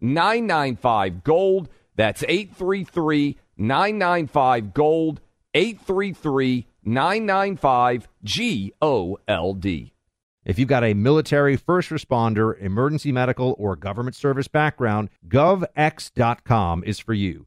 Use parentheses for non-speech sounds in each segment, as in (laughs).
995 Gold. That's 833 995 Gold. 833 995 G O L D. If you've got a military, first responder, emergency medical, or government service background, govx.com is for you.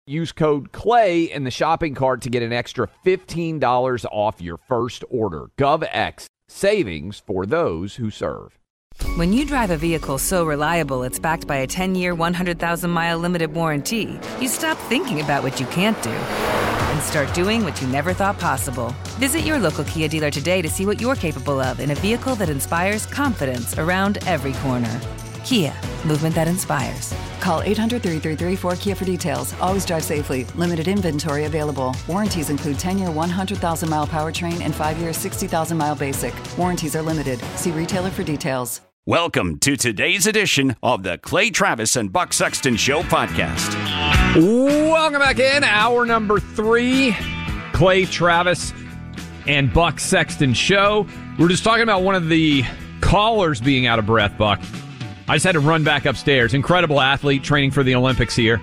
Use code CLAY in the shopping cart to get an extra $15 off your first order. GovX, savings for those who serve. When you drive a vehicle so reliable it's backed by a 10 year, 100,000 mile limited warranty, you stop thinking about what you can't do and start doing what you never thought possible. Visit your local Kia dealer today to see what you're capable of in a vehicle that inspires confidence around every corner. Kia, movement that inspires. Call 800 333 4KIA for details. Always drive safely. Limited inventory available. Warranties include 10 year 100,000 mile powertrain and 5 year 60,000 mile basic. Warranties are limited. See retailer for details. Welcome to today's edition of the Clay Travis and Buck Sexton Show podcast. Welcome back in. Hour number three. Clay Travis and Buck Sexton Show. We're just talking about one of the callers being out of breath, Buck. I just had to run back upstairs. Incredible athlete training for the Olympics here.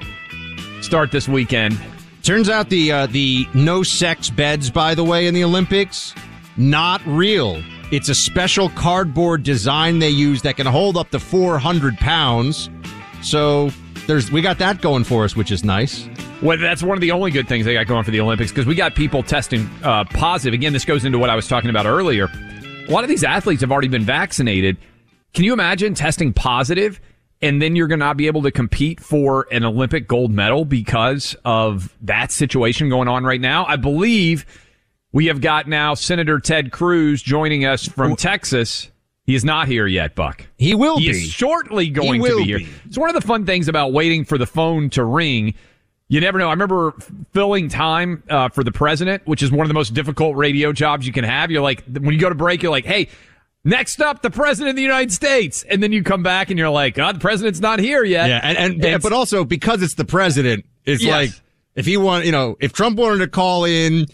Start this weekend. Turns out the uh, the no sex beds, by the way, in the Olympics, not real. It's a special cardboard design they use that can hold up to 400 pounds. So there's we got that going for us, which is nice. Well, that's one of the only good things they got going for the Olympics because we got people testing uh, positive. Again, this goes into what I was talking about earlier. A lot of these athletes have already been vaccinated. Can you imagine testing positive and then you're going to not be able to compete for an Olympic gold medal because of that situation going on right now? I believe we have got now Senator Ted Cruz joining us from Texas. He is not here yet, Buck. He will he be. shortly going He to be here. be. It's one of the fun things about waiting for the phone to ring. You never know. I remember filling time uh, for the president, which is one of the most difficult radio jobs you can have. You're like, when you go to break, you're like, hey, next up, the president of the United States. And then you come back and you're like, God, the president's not here yet. Yeah, and, and, And- but also because it's the president, it's Yes. like if he want, you know, if Trump wanted to call in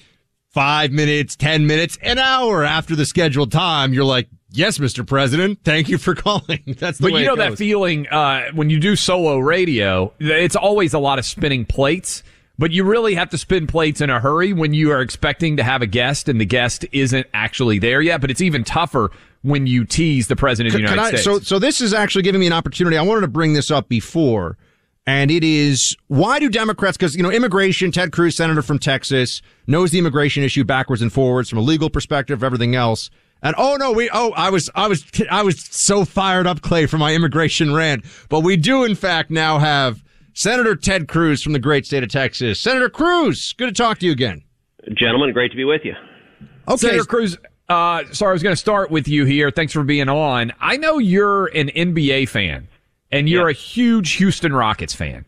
five minutes, ten minutes, an hour after the scheduled time, you're like, yes, Mr. President, thank you for (laughs) calling. That's the But you know that feeling uh, when you do solo radio, it's always a lot of spinning plates. But you really have to spin plates in a hurry when you are expecting to have a guest and the guest isn't actually there yet. But it's even tougher when you tease the president of the United I- States. So, so this is actually giving me an opportunity. I wanted to bring this up before, and it is why do Democrats? Because you know, immigration. Ted Cruz, senator from Texas, knows the immigration issue backwards and forwards from a legal perspective, everything else. And oh no, we oh I was I was I was so fired up, Clay, for my immigration rant. But we do in fact now have Senator Ted Cruz from the great state of Texas. Senator Cruz, good to talk to you again. Gentlemen, great to be with you. Okay, Senator Cruz, uh, sorry, I was going to start with you here. Thanks for being on. I know you're an NBA fan, and you're a huge Houston Rockets fan.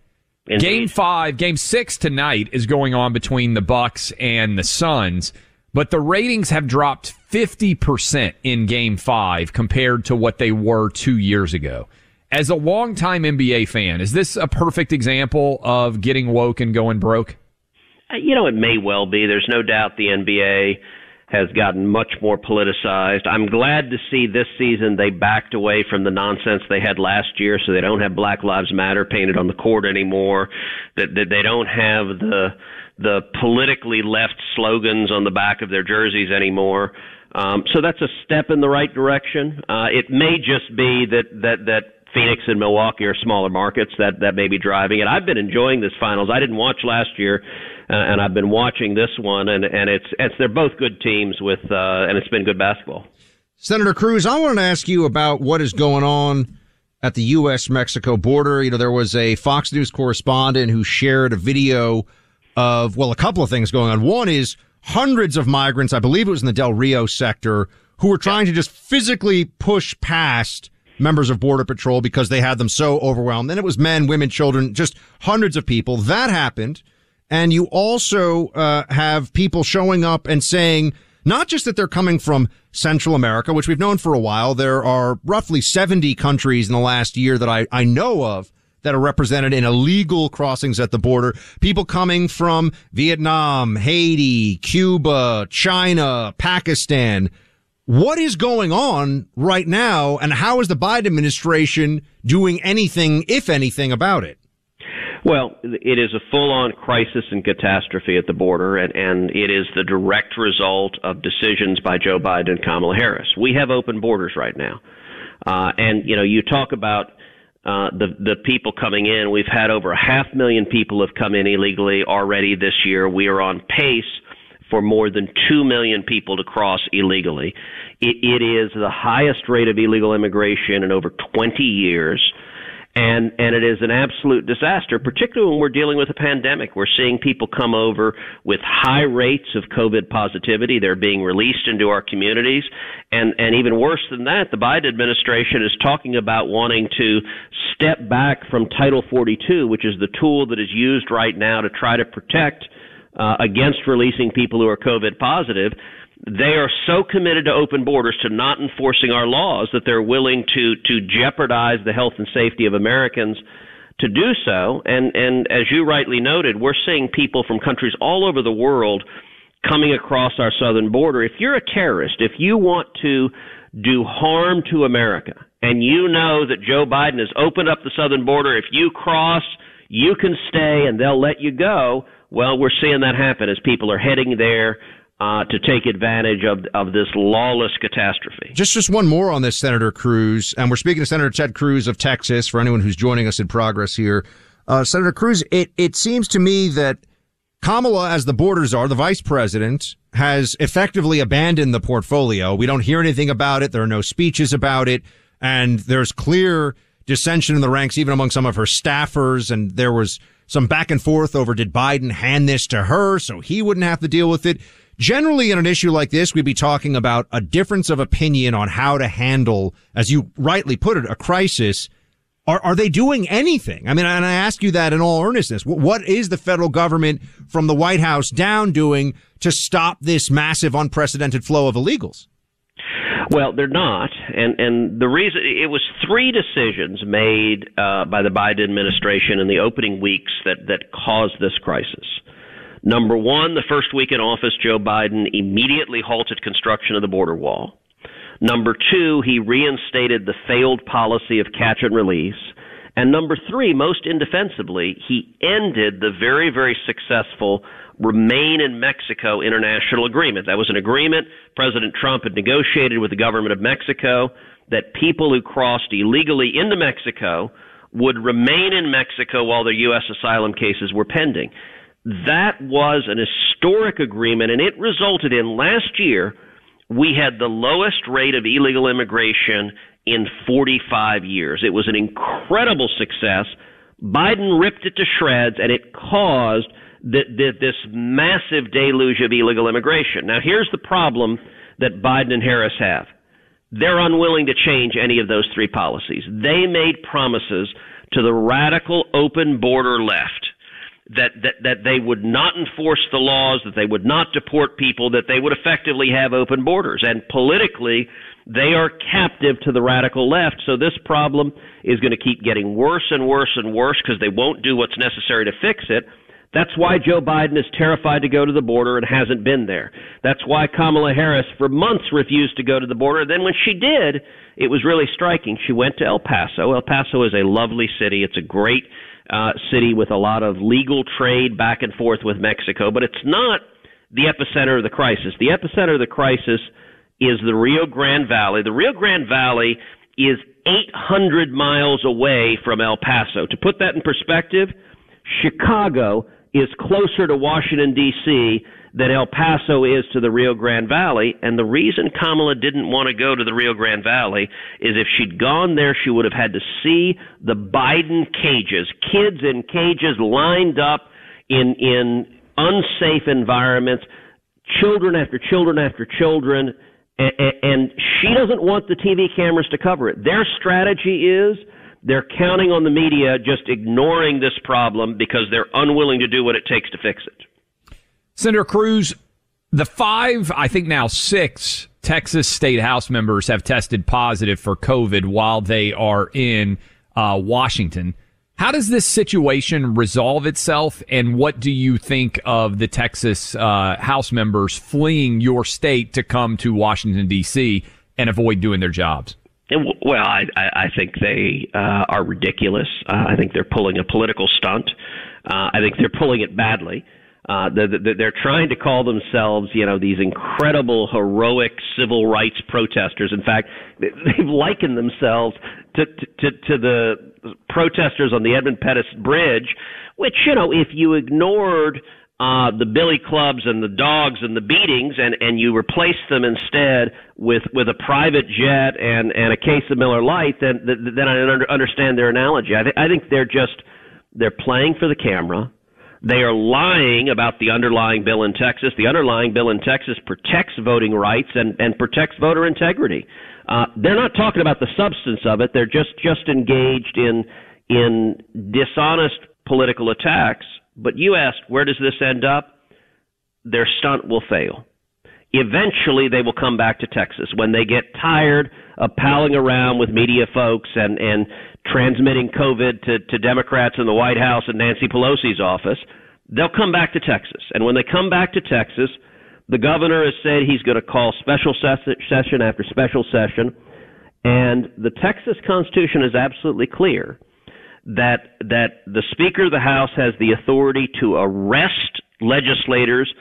Indeed. Game five, game six tonight is going on between the Bucks and the Suns, but the ratings have dropped 50% in game five compared to what they were two years ago. As a longtime NBA fan, is this a perfect example of getting woke and going broke? Uh, You know, it may well be. There's no doubt the NBA has gotten much more politicized. I'm glad to see this season they backed away from the nonsense they had last year, so they don't have Black Lives Matter painted on the court anymore. That, that they don't have the the politically left slogans on the back of their jerseys anymore. Um, so that's a step in the right direction. Uh, it may just be that that that Phoenix and Milwaukee are smaller markets that that may be driving it. I've been enjoying this finals. I didn't watch last year uh, and I've been watching this one, and and it's it's they're both good teams with, uh, and it's been good basketball. Senator Cruz, I wanted to ask you about what is going on at the U.S. Mexico border. You know, there was a Fox News correspondent who shared a video of, well, a couple of things going on. One is hundreds of migrants, I believe it was in the Del Rio sector, who were trying to just physically push past members of Border Patrol because they had them so overwhelmed. Then it was men, women, children, just hundreds of people. That happened. And you also uh, have people showing up and saying, not just that they're coming from Central America, which we've known for a while. There are roughly 70 countries in the last year that I, I know of that are represented in illegal crossings at the border. People coming from Vietnam, Haiti, Cuba, China, Pakistan. What is going on right now and how is the Biden administration doing anything, if anything, about it? Well, it is a full on crisis and catastrophe at the border, and, and it is the direct result of decisions by Joe Biden and Kamala Harris. We have open borders right now. Uh, and, you know, you talk about uh, the the people coming in. We've had over a half million people have come in illegally already this year. We are on pace for more than two million people to cross illegally. It, it is the highest rate of illegal immigration in over 20 years and and it is an absolute disaster, particularly when we're dealing with a pandemic. We're seeing people come over with high rates of COVID positivity. They're being released into our communities, and and even worse than that, the Biden administration is talking about wanting to step back from Title 42, which is the tool that is used right now to try to protect uh, against releasing people who are COVID positive they are so committed to open borders to not enforcing our laws that they're willing to to jeopardize the health and safety of Americans to do so. And and as you rightly noted we're seeing people from countries all over the world coming across our southern border. If you're a terrorist if you want to do harm to America and you know that Joe Biden has opened up the southern border if you cross you can stay and they'll let you go well we're seeing that happen as people are heading there uh, to take advantage of of this lawless catastrophe. Just just one more on this, Senator Cruz, and we're speaking to Senator Ted Cruz of Texas. For anyone who's joining us in progress here, uh, Senator Cruz, it it seems to me that Kamala, as the border czar, the vice president, has effectively abandoned the portfolio. We don't hear anything about it. There are no speeches about it, and there's clear dissension in the ranks, even among some of her staffers. And there was some back and forth over did Biden hand this to her so he wouldn't have to deal with it. Generally, in an issue like this, we'd be talking about a difference of opinion on how to handle, as you rightly put it, a crisis. Are, are they doing anything? I mean, and I ask you that in all earnestness. What is the federal government from the White House down doing to stop this massive, unprecedented flow of illegals? Well, they're not, and and the reason it was three decisions made uh, by the Biden administration in the opening weeks that that caused this crisis. Number one, the first week in office, Joe Biden immediately halted construction of the border wall. Number two, he reinstated the failed policy of catch and release. And number three, most indefensibly, he ended the very, very successful Remain in Mexico international agreement. That was an agreement President Trump had negotiated with the government of Mexico that people who crossed illegally into Mexico would remain in Mexico while their U.S. asylum cases were pending. That was an historic agreement, and it resulted in last year we had the lowest rate of illegal immigration in 45 years. It was an incredible success. Biden ripped it to shreds, and it caused the, the, this massive deluge of illegal immigration. Now, here's the problem that Biden and Harris have they're unwilling to change any of those three policies. They made promises to the radical open border left that, that, that they would not enforce the laws, that they would not deport people, that they would effectively have open borders. And politically, they are captive to the radical left. So this problem is going to keep getting worse and worse and worse because they won't do what's necessary to fix it. That's why Joe Biden is terrified to go to the border and hasn't been there. That's why Kamala Harris for months refused to go to the border. Then when she did, it was really striking. She went to El Paso. El Paso is a lovely city. It's a great uh, city with a lot of legal trade back and forth with Mexico, but it's not the epicenter of the crisis. The epicenter of the crisis is the Rio Grande Valley. The Rio Grande Valley is 800 miles away from El Paso. To put that in perspective, Chicago is closer to Washington, D.C. than El Paso is to the Rio Grande Valley. And the reason Kamala didn't want to go to the Rio Grande Valley is if she'd gone there, she would have had to see the Biden cages, kids in cages lined up in, in unsafe environments, children after children after children. And, and she doesn't want the TV cameras to cover it. Their strategy is they're counting on the media just ignoring this problem because they're unwilling to do what it takes to fix it. Senator Cruz, the five, I think now six Texas state house members have tested positive for COVID while they are in uh, Washington. How does this situation resolve itself, and what do you think of the Texas uh, House members fleeing your state to come to Washington D.C. and avoid doing their jobs? Well, I, I think they uh, are ridiculous. Uh, I think they're pulling a political stunt. Uh, I think they're pulling it badly. Uh, they're, they're trying to call themselves, you know, these incredible, heroic civil rights protesters. In fact, they've likened themselves to, to, to the protesters on the Edmund Pettus Bridge, which, you know, if you ignored uh, the billy clubs and the dogs and the beatings, and and you replace them instead with with a private jet and and a case of Miller Lite, then then I don't understand their analogy. I, th- I think they're just they're playing for the camera. They are lying about the underlying bill in Texas. The underlying bill in Texas protects voting rights and and protects voter integrity. Uh, they're not talking about the substance of it. They're just just engaged in in dishonest political attacks but you asked, where does this end up? Their stunt will fail. Eventually, they will come back to Texas when they get tired of palling around with media folks and, and transmitting COVID to, to Democrats in the White House and Nancy Pelosi's office. They'll come back to Texas. And when they come back to Texas, the governor has said he's going to call special ses- session after special session. And the Texas Constitution is absolutely clear that that the Speaker of the House has the authority to arrest legislators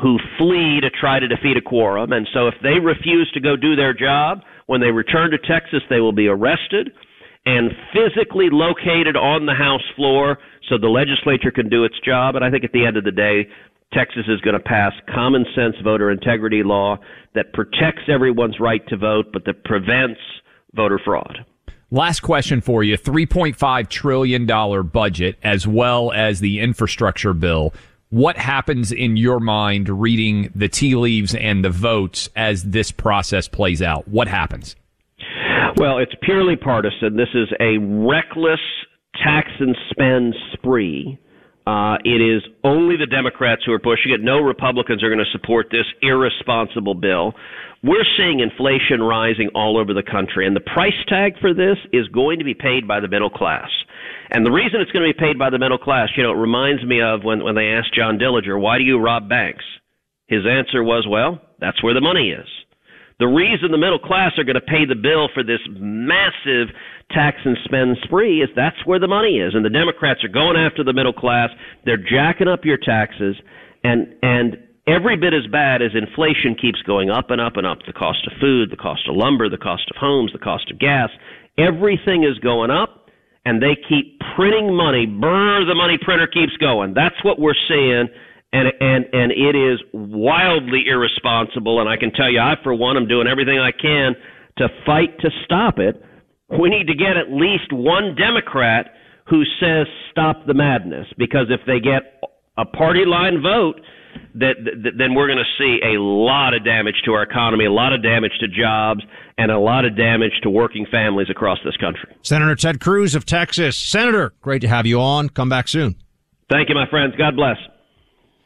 who flee to try to defeat a quorum. And so if they refuse to go do their job, when they return to Texas, they will be arrested and physically located on the House floor so the legislature can do its job. And I think at the end of the day, Texas is going to pass common sense voter integrity law that protects everyone's right to vote, but that prevents voter fraud. Last question for you. $3.5 trillion budget as well as the infrastructure bill. What happens in your mind reading the tea leaves and the votes as this process plays out? What happens? Well, it's purely partisan. This is a reckless tax and spend spree. Uh, it is only the Democrats who are pushing it. No Republicans are going to support this irresponsible bill. We're seeing inflation rising all over the country, and the price tag for this is going to be paid by the middle class. And the reason it's going to be paid by the middle class, you know, it reminds me of when, when they asked John Dillinger, why do you rob banks? His answer was, well, that's where the money is. The reason the middle class are going to pay the bill for this massive tax and spend spree is that's where the money is. And the Democrats are going after the middle class. They're jacking up your taxes. And, and every bit as bad as inflation keeps going up and up and up. The cost of food, the cost of lumber, the cost of homes, the cost of gas, everything is going up, and they keep printing money. Brr, the money printer keeps going. That's what we're seeing, and and and it is wildly irresponsible. And I can tell you, I for one am doing everything I can to fight to stop it. We need to get at least one Democrat who says stop the madness, because if they get a party line vote that, that then we're going to see a lot of damage to our economy, a lot of damage to jobs, and a lot of damage to working families across this country. Senator Ted Cruz of Texas. Senator, great to have you on. Come back soon. Thank you, my friends. God bless.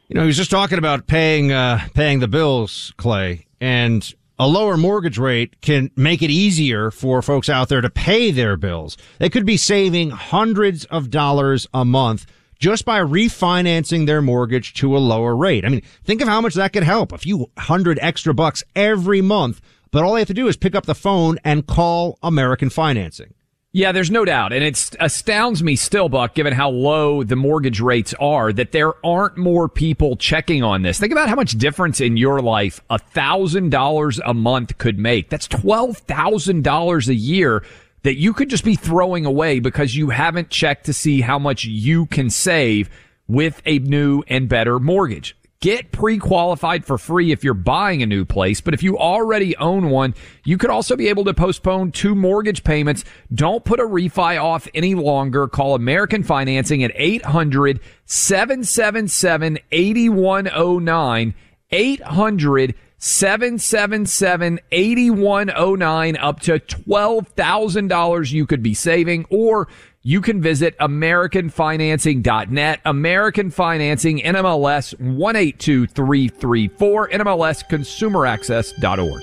You know, he was just talking about paying uh, paying the bills, Clay, and a lower mortgage rate can make it easier for folks out there to pay their bills. They could be saving hundreds of dollars a month just by refinancing their mortgage to a lower rate. I mean, think of how much that could help. A few hundred extra bucks every month, but all they have to do is pick up the phone and call American Financing. Yeah, there's no doubt. And it astounds me still, Buck, given how low the mortgage rates are, that there aren't more people checking on this. Think about how much difference in your life a thousand dollars a month could make. That's twelve thousand dollars a year that you could just be throwing away because you haven't checked to see how much you can save with a new and better mortgage. Get pre-qualified for free if you're buying a new place, but if you already own one, you could also be able to postpone two mortgage payments. Don't put a refi off any longer. Call American Financing at 800 777 8109. 800 777 8109 up to $12,000 you could be saving or you can visit AmericanFinancing.net. American Financing, NMLS 182334, NMLSConsumerAccess.org.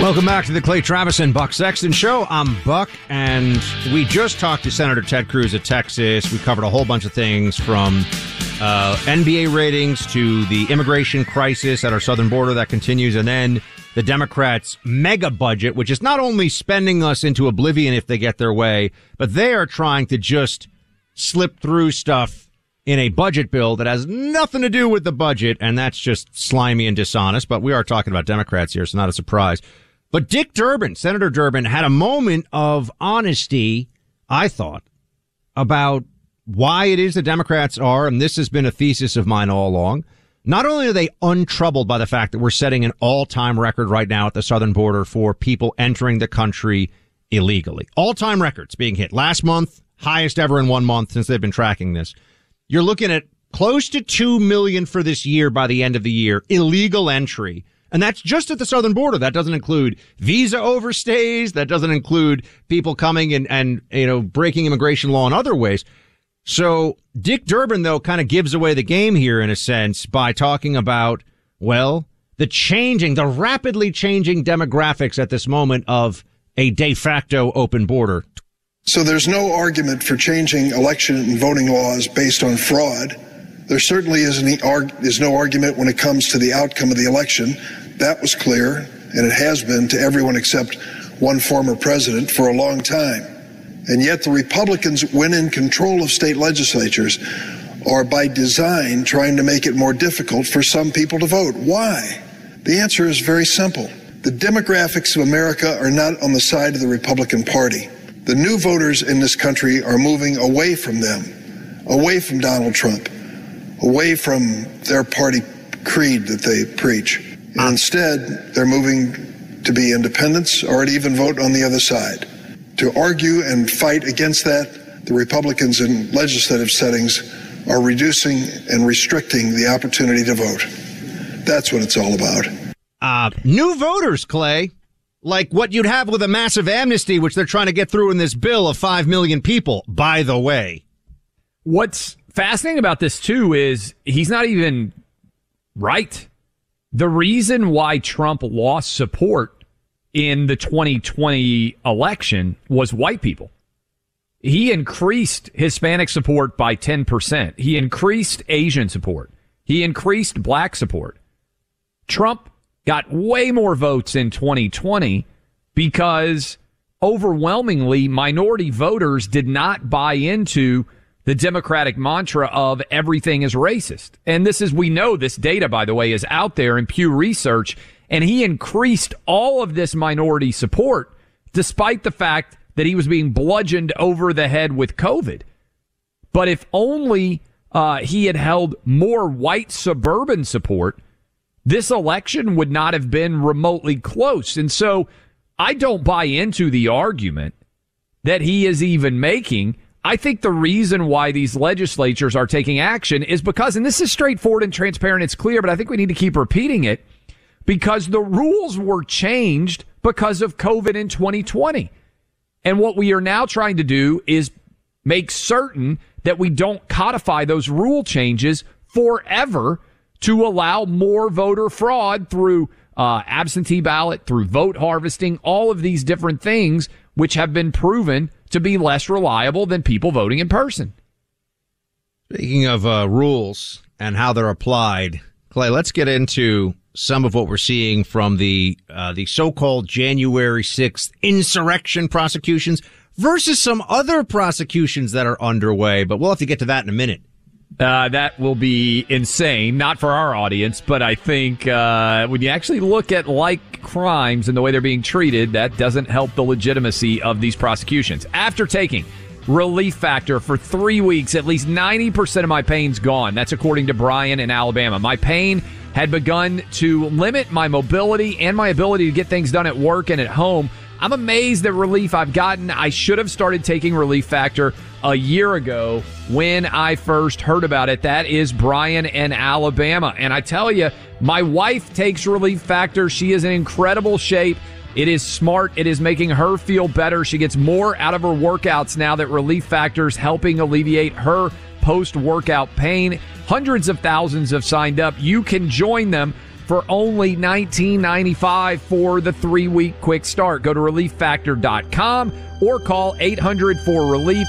Welcome back to the Clay Travis and Buck Sexton Show. I'm Buck, and we just talked to Senator Ted Cruz of Texas. We covered a whole bunch of things from uh, NBA ratings to the immigration crisis at our southern border that continues, and then the Democrats' mega budget, which is not only spending us into oblivion if they get their way, but they are trying to just slip through stuff in a budget bill that has nothing to do with the budget, and that's just slimy and dishonest. But we are talking about Democrats here, so not a surprise. But Dick Durbin, Senator Durbin, had a moment of honesty, I thought, about why it is the Democrats are, and this has been a thesis of mine all along. Not only are they untroubled by the fact that we're setting an all-time record right now at the southern border for people entering the country illegally. All-time records being hit. Last month, highest ever in one month since they've been tracking this. You're looking at close to 2 million for this year by the end of the year. Illegal entry. And that's just at the southern border. That doesn't include visa overstays. That doesn't include people coming and, and, you know, breaking immigration law in other ways. So Dick Durbin, though, kind of gives away the game here in a sense by talking about, well, the changing, the rapidly changing demographics at this moment of a de facto open border. So there's no argument for changing election and voting laws based on fraud. There certainly isn't is no argument when it comes to the outcome of the election. That was clear, and it has been to everyone except one former president for a long time. And yet the Republicans, when in control of state legislatures, are by design trying to make it more difficult for some people to vote. Why? The answer is very simple. The demographics of America are not on the side of the Republican Party. The new voters in this country are moving away from them, away from Donald Trump, away from their party creed that they preach. And instead, they're moving to be independents or to even vote on the other side. To argue and fight against that, the Republicans in legislative settings are reducing and restricting the opportunity to vote. That's what it's all about. Uh, new voters, Clay. Like what you'd have with a massive amnesty, which they're trying to get through in this bill of 5 million people, by the way. What's fascinating about this too is he's not even right. The reason why Trump lost support in the 2020 election was white people. He increased Hispanic support by 10%. He increased Asian support. He increased black support. Trump got way more votes in 2020 because overwhelmingly minority voters did not buy into the Democratic mantra of everything is racist. And this is, we know this data, by the way, is out there in Pew Research. And he increased all of this minority support despite the fact that he was being bludgeoned over the head with COVID. But if only uh, he had held more white suburban support, this election would not have been remotely close. And so I don't buy into the argument that he is even making I think the reason why these legislatures are taking action is because, and this is straightforward and transparent, it's clear, but I think we need to keep repeating it because the rules were changed because of COVID in 2020. And what we are now trying to do is make certain that we don't codify those rule changes forever to allow more voter fraud through uh, absentee ballot, through vote harvesting, all of these different things, which have been proven to be less reliable than people voting in person. Speaking of uh, rules and how they're applied, Clay, let's get into some of what we're seeing from the uh, the so-called January 6th insurrection prosecutions versus some other prosecutions that are underway. But we'll have to get to that in a minute. Uh, that will be insane, not for our audience, but I think uh, when you actually look at like crimes and the way they're being treated, that doesn't help the legitimacy of these prosecutions. After taking Relief Factor for three weeks, at least 90% of my pain's gone. That's according to Brian in Alabama. My pain had begun to limit my mobility and my ability to get things done at work and at home. I'm amazed at relief I've gotten. I should have started taking Relief Factor a year ago when I first heard about it. That is Brian in Alabama. And I tell you, my wife takes Relief Factor. She is in incredible shape. It is smart. It is making her feel better. She gets more out of her workouts now that Relief Factor's helping alleviate her post workout pain. Hundreds of thousands have signed up. You can join them for only $19.95 for the three week quick start. Go to relieffactor.com or call 800 for relief.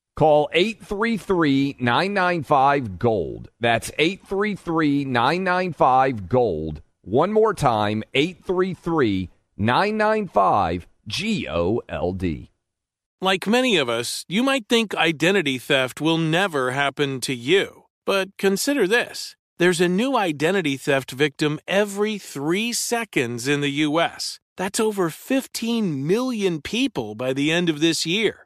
Call 833 995 Gold. That's 833 995 Gold. One more time 833 995 G O L D. Like many of us, you might think identity theft will never happen to you. But consider this there's a new identity theft victim every three seconds in the U.S. That's over 15 million people by the end of this year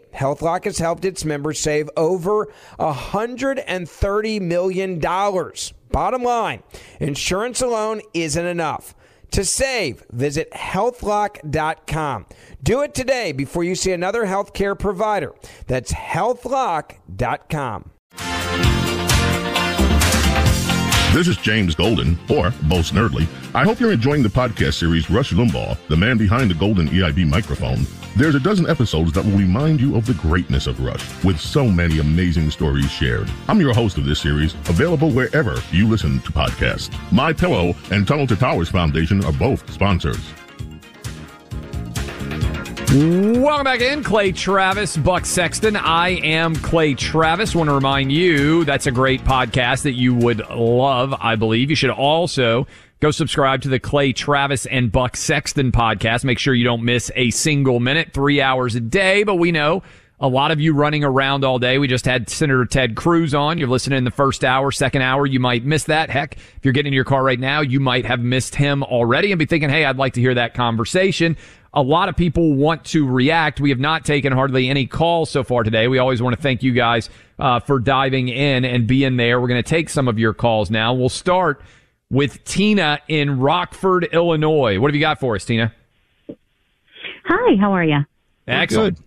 HealthLock has helped its members save over $130 million. Bottom line, insurance alone isn't enough. To save, visit healthlock.com. Do it today before you see another healthcare provider. That's healthlock.com. This is James Golden, or Bo Snerdley. I hope you're enjoying the podcast series Rush Limbaugh, the man behind the golden EIB microphone. There's a dozen episodes that will remind you of the greatness of Rush, with so many amazing stories shared. I'm your host of this series, available wherever you listen to podcasts. My Pillow and Tunnel to Towers Foundation are both sponsors. Welcome back in, Clay Travis, Buck Sexton. I am Clay Travis. Want to remind you that's a great podcast that you would love. I believe you should also go subscribe to the Clay Travis and Buck Sexton podcast. Make sure you don't miss a single minute, three hours a day. But we know a lot of you running around all day. We just had Senator Ted Cruz on. You're listening in the first hour, second hour. You might miss that. Heck, if you're getting in your car right now, you might have missed him already and be thinking, hey, I'd like to hear that conversation a lot of people want to react. We have not taken hardly any calls so far today. We always want to thank you guys uh, for diving in and being there. We're going to take some of your calls now. We'll start with Tina in Rockford, Illinois. What have you got for us, Tina? Hi, how are you? Excellent. Good.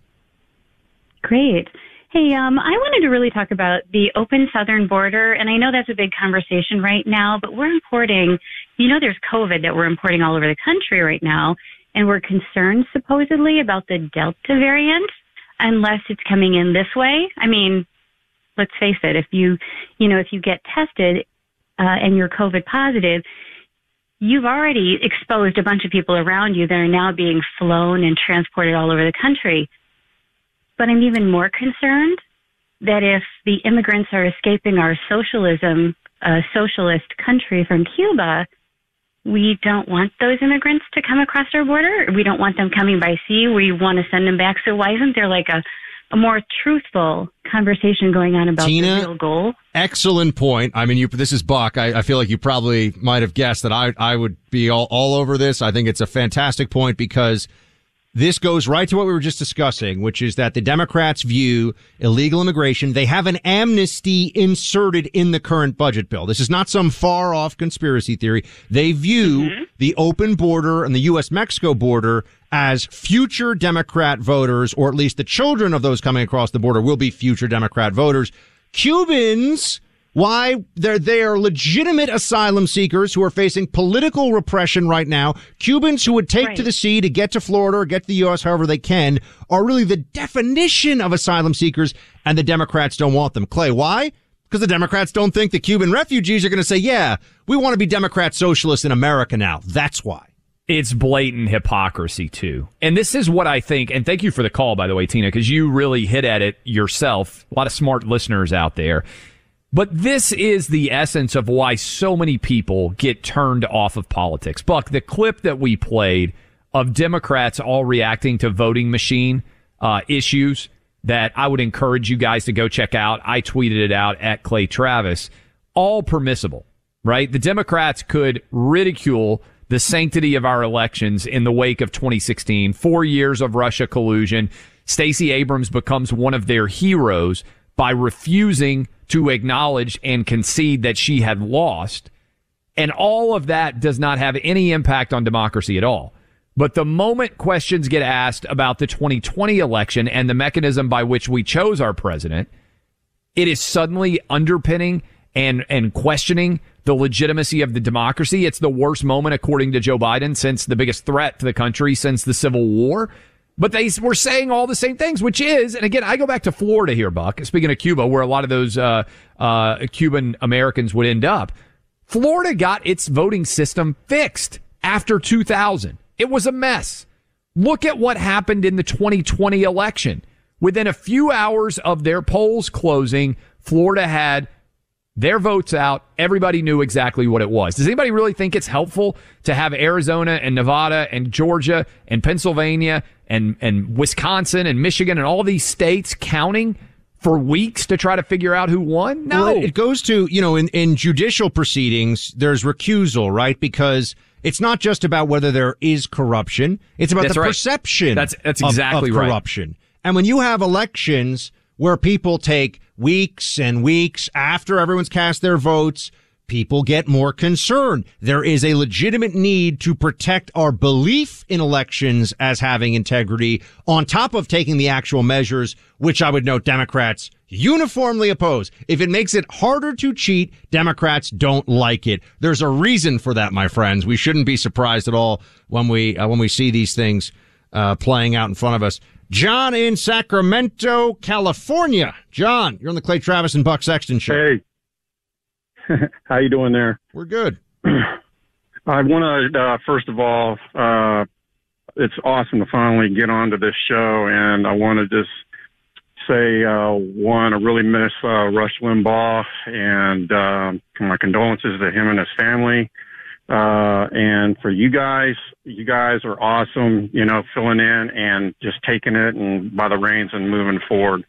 Great. Hey, um, I wanted to really talk about the open southern border, and I know that's a big conversation right now, but we're importing, you know, there's COVID that we're importing all over the country right now, and we're concerned supposedly about the Delta variant unless it's coming in this way. I mean, let's face it, if you, you know, if you get tested uh, and you're COVID positive, you've already exposed a bunch of people around you that are now being flown and transported all over the country. But I'm even more concerned that if the immigrants are escaping our socialism, uh, socialist country from Cuba, we don't want those immigrants to come across our border. We don't want them coming by sea. We want to send them back. So why isn't there like a, a more truthful conversation going on about Tina, the real goal? Excellent point. I mean, you. This is Buck. I, I feel like you probably might have guessed that I I would be all, all over this. I think it's a fantastic point because this goes right to what we were just discussing, which is that the Democrats view illegal immigration. They have an amnesty inserted in the current budget bill. This is not some far off conspiracy theory. They view Mm-hmm. the open border and the U.S. Mexico border as future Democrat voters, or at least the children of those coming across the border will be future Democrat voters. Cubans why they're they are legitimate asylum seekers who are facing political repression right now. Cubans who would take Right. to the sea to get to Florida or get to the U.S. however they can are really the definition of asylum seekers, and the Democrats don't want them. Clay, why? Because the Democrats don't think the Cuban refugees are going to say, "Yeah, we want to be Democrat socialists in America now." That's why. It's blatant hypocrisy too. And this is what I think, and thank you for the call, by the way, Tina, because you really hit at it yourself. A lot of smart listeners out there. But this is the essence of why so many people get turned off of politics. Buck, the clip that we played of Democrats all reacting to voting machine uh, issues that I would encourage you guys to go check out. I tweeted it out at Clay Travis. All permissible, right? The Democrats could ridicule the sanctity of our elections in the wake of 2016, four years of Russia collusion. Stacey Abrams becomes one of their heroes by refusing to acknowledge and concede that she had lost. And all of that does not have any impact on democracy at all. But the moment questions get asked about the 2020 election and the mechanism by which we chose our president, it is suddenly underpinning and, and questioning the legitimacy of the democracy. It's the worst moment, according to Joe Biden, since the biggest threat to the country since the Civil War. But they were saying all the same things, which is, and again, I go back to Florida here, Buck. Speaking of Cuba, where a lot of those uh, uh, Cuban Americans would end up. Florida got its voting system fixed after 2000. It was a mess. Look at what happened in the 2020 election. Within a few hours of their polls closing, Florida had their votes out. Everybody knew exactly what it was. Does anybody really think it's helpful to have Arizona and Nevada and Georgia and Pennsylvania and, and Wisconsin and Michigan and all these states counting for weeks to try to figure out who won? No. Well, it goes to, you know, in, in judicial proceedings, there's recusal, right? Because it's not just about whether there is corruption. It's about That's the right. perception That's- that's of- exactly of right. corruption. And when you have elections where people take weeks and weeks after everyone's cast their votes, people get more concerned. There is a legitimate need to protect our belief in elections as having integrity on top of taking the actual measures, which I would note Democrats uniformly oppose. If it makes it harder to cheat, Democrats don't like it. There's a reason for that, my friends. We shouldn't be surprised at all when we, uh, when we see these things, uh, playing out in front of us. John in Sacramento, California. John, you're on the Clay Travis and Buck Sexton show. Hey, (laughs) how you doing there? We're good. (clears throat) I want to uh, first of all uh, it's awesome to finally get onto this show, and I want to just say, uh, one, I really miss uh, Rush Limbaugh, and um, my condolences to him and his family. Uh, and for you guys, you guys are awesome, you know, filling in and just taking it and by the reins and moving forward.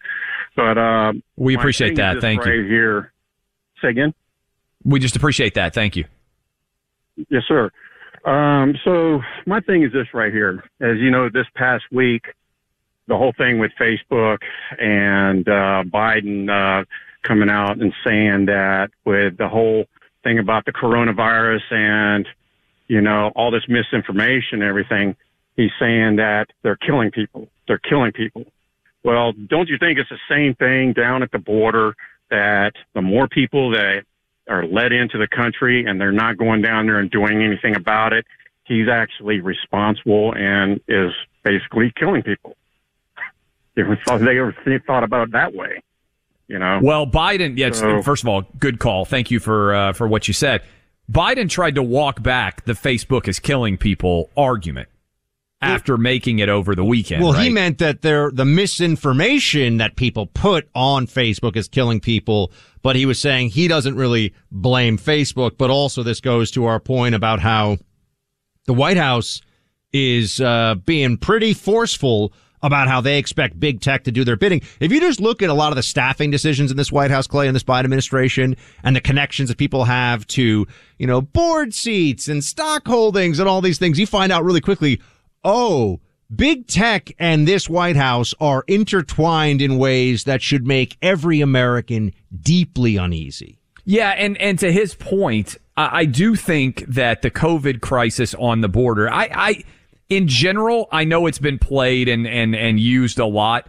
But uh, we appreciate that. Thank right you. Here, say again. We just appreciate that. Thank you. Yes, sir. Um, so my thing is this right here. As you know, this past week, the whole thing with Facebook and uh, Biden uh, coming out and saying that with the whole thing about the coronavirus and you know all this misinformation and everything, he's saying that they're killing people. They're killing people. Well, don't you think it's the same thing down at the border that the more people that are let into the country and they're not going down there and doing anything about it, he's actually responsible and is basically killing people. (laughs) They ever thought about it that way, you know. Well, Biden. Yes. So- first of all, good call. Thank you for uh, for what you said. Biden tried to walk back the Facebook is killing people argument after making it over the weekend. Well, he meant that there the misinformation that people put on Facebook is killing people, but he was saying he doesn't really blame Facebook. But also, this goes to our point about how the White House is uh, being pretty forceful about how they expect big tech to do their bidding. If you just look at a lot of the staffing decisions in this White House, Clay, in this Biden administration, and the connections that people have to, you know, board seats and stock holdings and all these things, you find out really quickly, oh, big tech and this White House are intertwined in ways that should make every American deeply uneasy. Yeah, and and to his point, I, I do think that the COVID crisis on the border, I, I in general, I know it's been played and and and used a lot.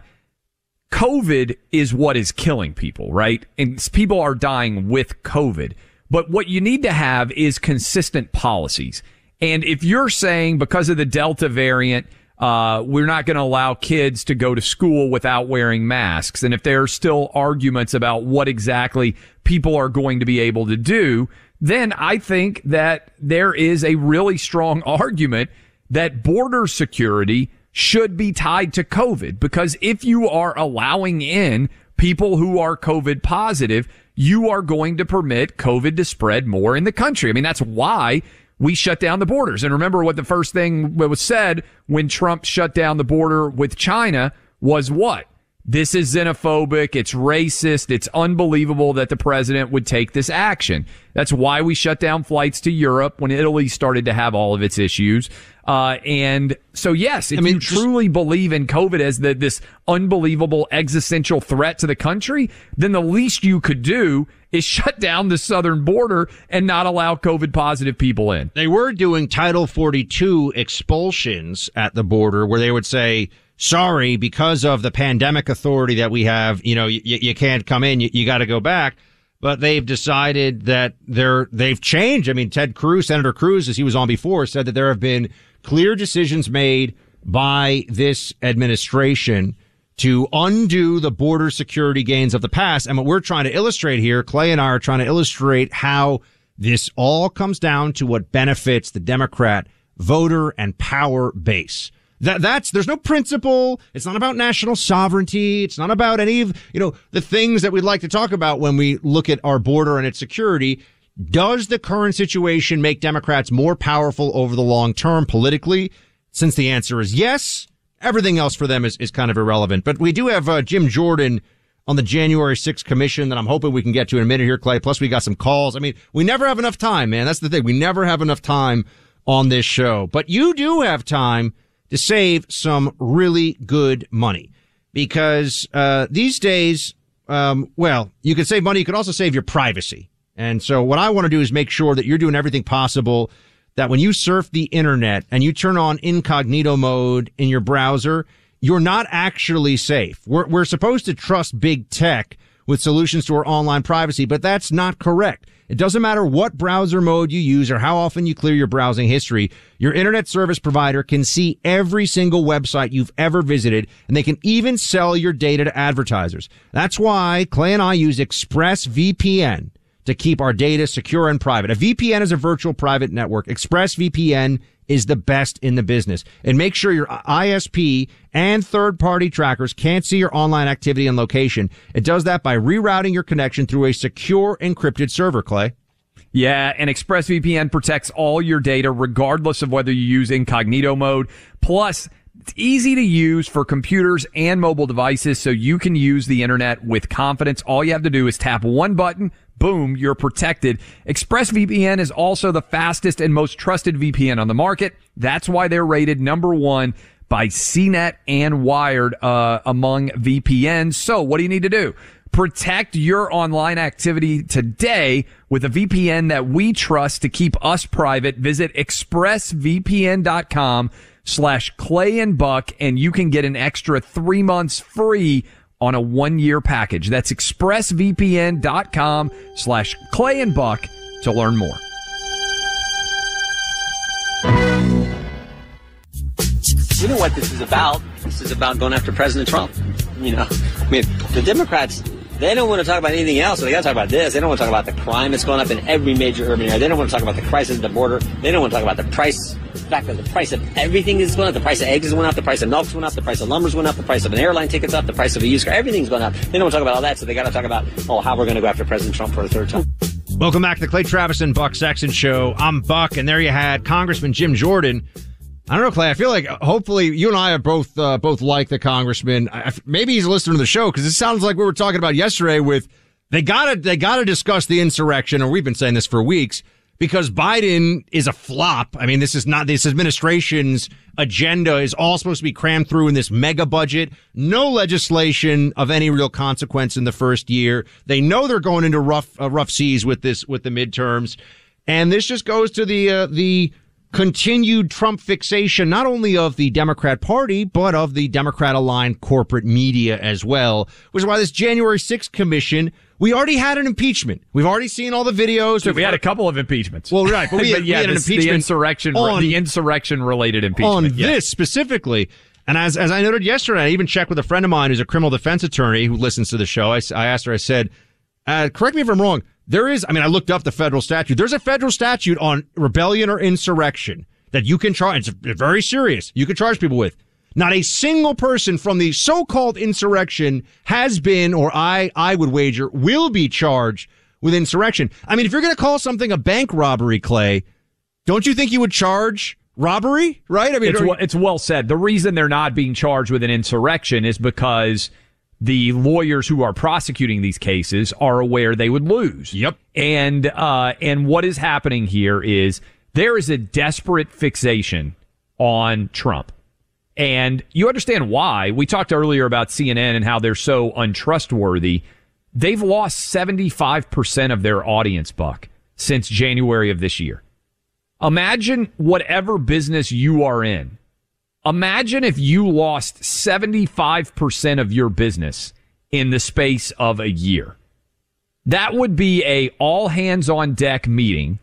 COVID is what is killing people, right? And people are dying with COVID. But what you need to have is consistent policies. And if you're saying because of the Delta variant, uh, we're not going to allow kids to go to school without wearing masks. And if there are still arguments about what exactly people are going to be able to do, then I think that there is a really strong (laughs) argument that border security should be tied to COVID because if you are allowing in people who are COVID positive, you are going to permit COVID to spread more in the country. I mean, that's why we shut down the borders. And remember what the first thing was said when Trump shut down the border with China was what? This is xenophobic. It's racist. It's unbelievable that the president would take this action. That's why we shut down flights to Europe when Italy started to have all of its issues. Uh, and so, yes, if you truly believe in COVID as the, this unbelievable existential threat to the country, then the least you could do is (laughs) shut down the southern border and not allow COVID positive people in. They were doing Title 42 expulsions at the border where they would say, sorry, because of the pandemic authority that we have, you know, you, you can't come in, you, you got to go back. But they've decided that they're, they've changed. I mean, Ted Cruz, Senator Cruz, as he was on before, said that there have been clear decisions made by this administration to undo the border security gains of the past. And what we're trying to illustrate here, Clay and I are trying to illustrate how this all comes down to what benefits the Democrat voter and power base. That, that's, there's no principle. It's not about national sovereignty. It's not about any of, you know, the things that we'd like to talk about when we look at our border and its security. Does the current situation make Democrats more powerful over the long term politically? Since the answer is yes, everything else for them is, is kind of irrelevant. But we do have uh, Jim Jordan on the January 6th commission that I'm hoping we can get to in a minute here, Clay. Plus, we got some calls. I mean, we never have enough time, man. That's the thing. We never have enough time on this show. But you do have time to save some really good money because uh, these days, um, well, you can save money. You can also save your privacy. And so what I want to do is make sure that you're doing everything possible that when you surf the internet and you turn on incognito mode in your browser, you're not actually safe. We're, we're supposed to trust big tech with solutions to our online privacy, but that's not correct. It doesn't matter what browser mode you use or how often you clear your browsing history. Your internet service provider can see every single website you've ever visited and they can even sell your data to advertisers. That's why Clay and I use ExpressVPN to keep our data secure and private. A VPN is a virtual private network. ExpressVPN is the best in the business. And make sure your ISP and third party trackers can't see your online activity and location. It does that by rerouting your connection through a secure encrypted server, Clay. Yeah, and ExpressVPN protects all your data regardless of whether you use incognito mode. Plus, it's easy to use for computers and mobile devices so you can use the internet with confidence. All you have to do is tap one button, boom, you're protected. ExpressVPN is also the fastest and most trusted VPN on the market. That's why they're rated number one by CNET and Wired uh, among VPNs. So what do you need to do? Protect your online activity today with a VPN that we trust to keep us private. Visit expressvpn.com slash clay and buck and you can get an extra three months free on a one year package. That's expressvpn.com slash clay and buck to learn more. You know what this is about? This is about going after President Trump. You know, I mean, the Democrats, they don't want to talk about anything else, so they got to talk about this. They don't want to talk about the crime that's going up in every major urban area. They don't want to talk about the crisis at the border. They don't want to talk about the price, the fact that the price of everything is going up. The price of eggs is going up, the price of milk went up, the price of lumber went up, the price of an airline ticket's up, the price of a used car, everything's going up. They don't want to talk about all that, so they got to talk about, oh, how we're going to go after President Trump for a third time. Welcome back to the Clay Travis and Buck Sexton Show. I'm Buck, and there you had Congressman Jim Jordan. I don't know, Clay. I feel like uh, hopefully you and I are both uh, both like the congressman. I, maybe he's listening to the show because it sounds like we were talking about yesterday. With they gotta they gotta discuss the insurrection, or we've been saying this for weeks because Biden is a flop. I mean, this is not this administration's agenda is all supposed to be crammed through in this mega budget. No legislation of any real consequence in the first year. They know they're going into rough uh, rough seas with this with the midterms, and this just goes to the uh, the continued Trump fixation, not only of the Democrat Party, but of the Democrat aligned corporate media as well, which is why this January 6th commission, we already had an impeachment. We've already seen all the videos. So we had a couple of impeachments. Well, right. But we (laughs) had, yeah, we had an impeachment the insurrection, on- the insurrection related impeachment. on yeah. this specifically. And as, as I noted yesterday, I even checked with a friend of mine who's a criminal defense attorney who listens to the show. I, I asked her, I said, uh, correct me if I'm wrong. There is, I mean, I looked up the federal statute. There's a federal statute on rebellion or insurrection that you can charge. It's very serious. You can charge people with. Not a single person from the so-called insurrection has been, or I, I would wager, will be charged with insurrection. I mean, if you're going to call something a bank robbery, Clay, don't you think you would charge robbery? Right? I mean, it's, well, it's well said. The reason they're not being charged with an insurrection is because the lawyers who are prosecuting these cases are aware they would lose. Yep. And uh, and what is happening here is there is a desperate fixation on Trump. And you understand why. We talked earlier about CNN and how they're so untrustworthy. They've lost 75% of their audience, Buck, since January of this year. Imagine whatever business you are in. Imagine if you lost 75% of your business in the space of a year. That would be a all hands on deck meeting.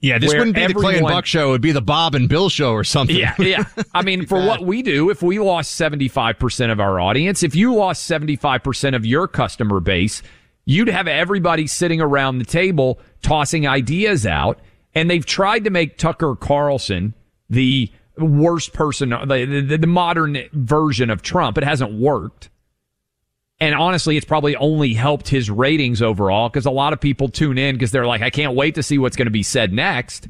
Yeah, this wouldn't be the Clay and Buck show. It would be the Bob and Bill show or something. Yeah, yeah. (laughs) I mean, for what we do, if we lost 75% of our audience, if you lost 75% of your customer base, you'd have everybody sitting around the table tossing ideas out. And they've tried to make Tucker Carlson the worst person, the, the, the modern version of Trump. It hasn't worked. And honestly, it's probably only helped his ratings overall because a lot of people tune in because they're like, I can't wait to see what's going to be said next.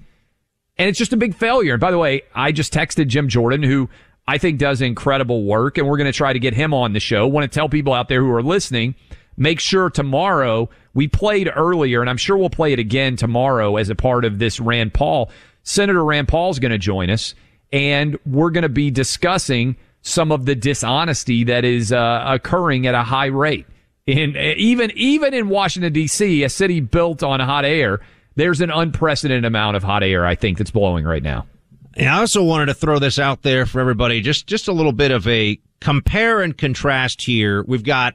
And it's just a big failure. And by the way, I just texted Jim Jordan, who I think does incredible work, and we're going to try to get him on the show. Want to tell people out there who are listening, make sure tomorrow we played earlier, and I'm sure we'll play it again tomorrow as a part of this Rand Paul. Senator Rand Paul's going to join us, and we're going to be discussing some of the dishonesty that is uh, occurring at a high rate. In even even in Washington D.C., a city built on hot air, there's an unprecedented amount of hot air I think that's blowing right now. And I also wanted to throw this out there for everybody, just just a little bit of a compare and contrast here. We've got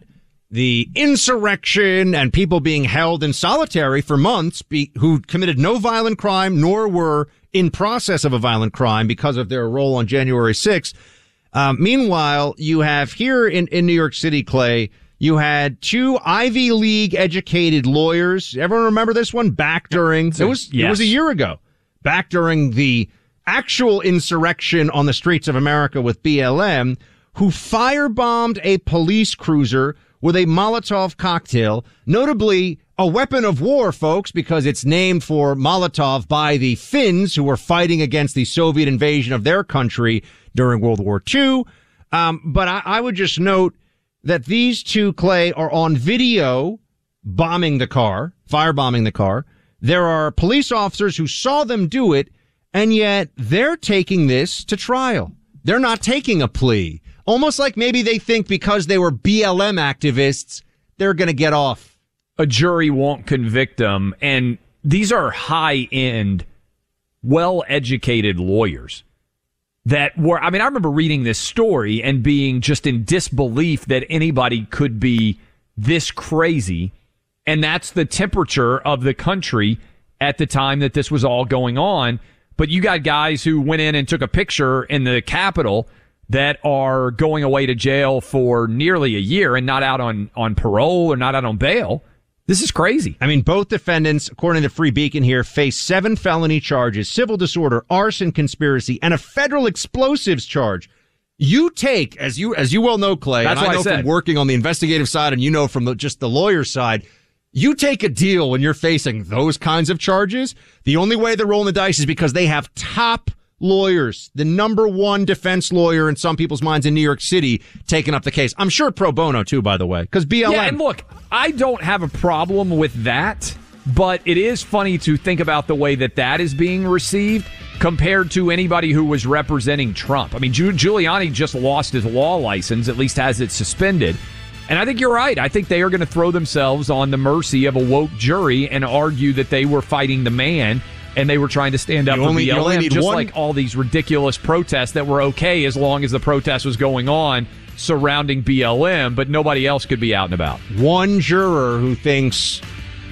the insurrection and people being held in solitary for months be, who committed no violent crime nor were in process of a violent crime because of their role on January 6th. Um, meanwhile, you have here in, in New York City, Clay, You had two Ivy League educated lawyers. Everyone remember this one? Back during it was it was a year ago. Back during the actual insurrection on the streets of America with BLM, who firebombed a police cruiser with a Molotov cocktail, notably a weapon of war, folks, because it's named for Molotov by the Finns who were fighting against the Soviet invasion of their country during World War II. Um, but I, I would just note that these two, Clay, are on video bombing the car, firebombing the car. There are police officers who saw them do it, and yet they're taking this to trial. They're not taking a plea. Almost like maybe they think because they were BLM activists, they're going to get off. A jury won't convict them. And these are high end, well educated lawyers that were, I mean, I remember reading this story and being just in disbelief that anybody could be this crazy. And that's the temperature of the country at the time that this was all going on. But you got guys who went in and took a picture in the Capitol that are going away to jail for nearly a year and not out on, on parole or not out on bail. This is crazy. I mean, both defendants, according to Free Beacon here, face seven felony charges, civil disorder, arson, conspiracy, and a federal explosives charge. You take, as you as you well know, Clay, That's and I what I know said. from working on the investigative side, and you know from the, just the lawyer side, you take a deal when you're facing those kinds of charges. The only way they're rolling the dice is because they have top lawyers, the number one defense lawyer in some people's minds in New York City, taking up the case. I'm sure pro bono too, by the way, because BLM. Yeah, and look, I don't have a problem with that, but it is funny to think about the way that that is being received compared to anybody who was representing Trump. I mean, Giu- Giuliani just lost his law license, at least has it suspended. And I think you're right. I think they are going to throw themselves on the mercy of a woke jury and argue that they were fighting the man and they were trying to stand up You for only- BLM, just one- like all these ridiculous protests that were okay as long as the protest was going on surrounding BLM, but nobody else could be out and about. one juror who thinks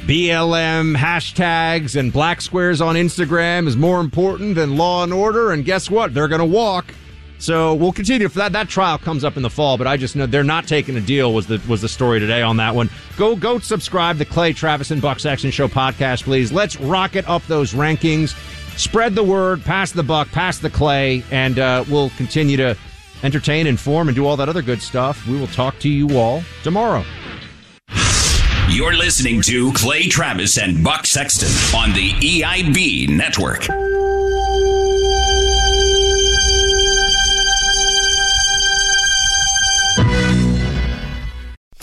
BLM hashtags and black squares on Instagram is more important than law and order. And guess what? They're going to walk. So we'll continue for that. That trial comes up in the fall, but I just know they're not taking a deal. Was the was the story today on that one? Go go subscribe to Clay Travis and Buck Sexton Show podcast, please. Let's rocket up those rankings. Spread the word, pass the buck, pass the clay, and uh, we'll continue to entertain, inform, and do all that other good stuff. We will talk to you all tomorrow. You're listening to Clay Travis and Buck Sexton on the EIB network.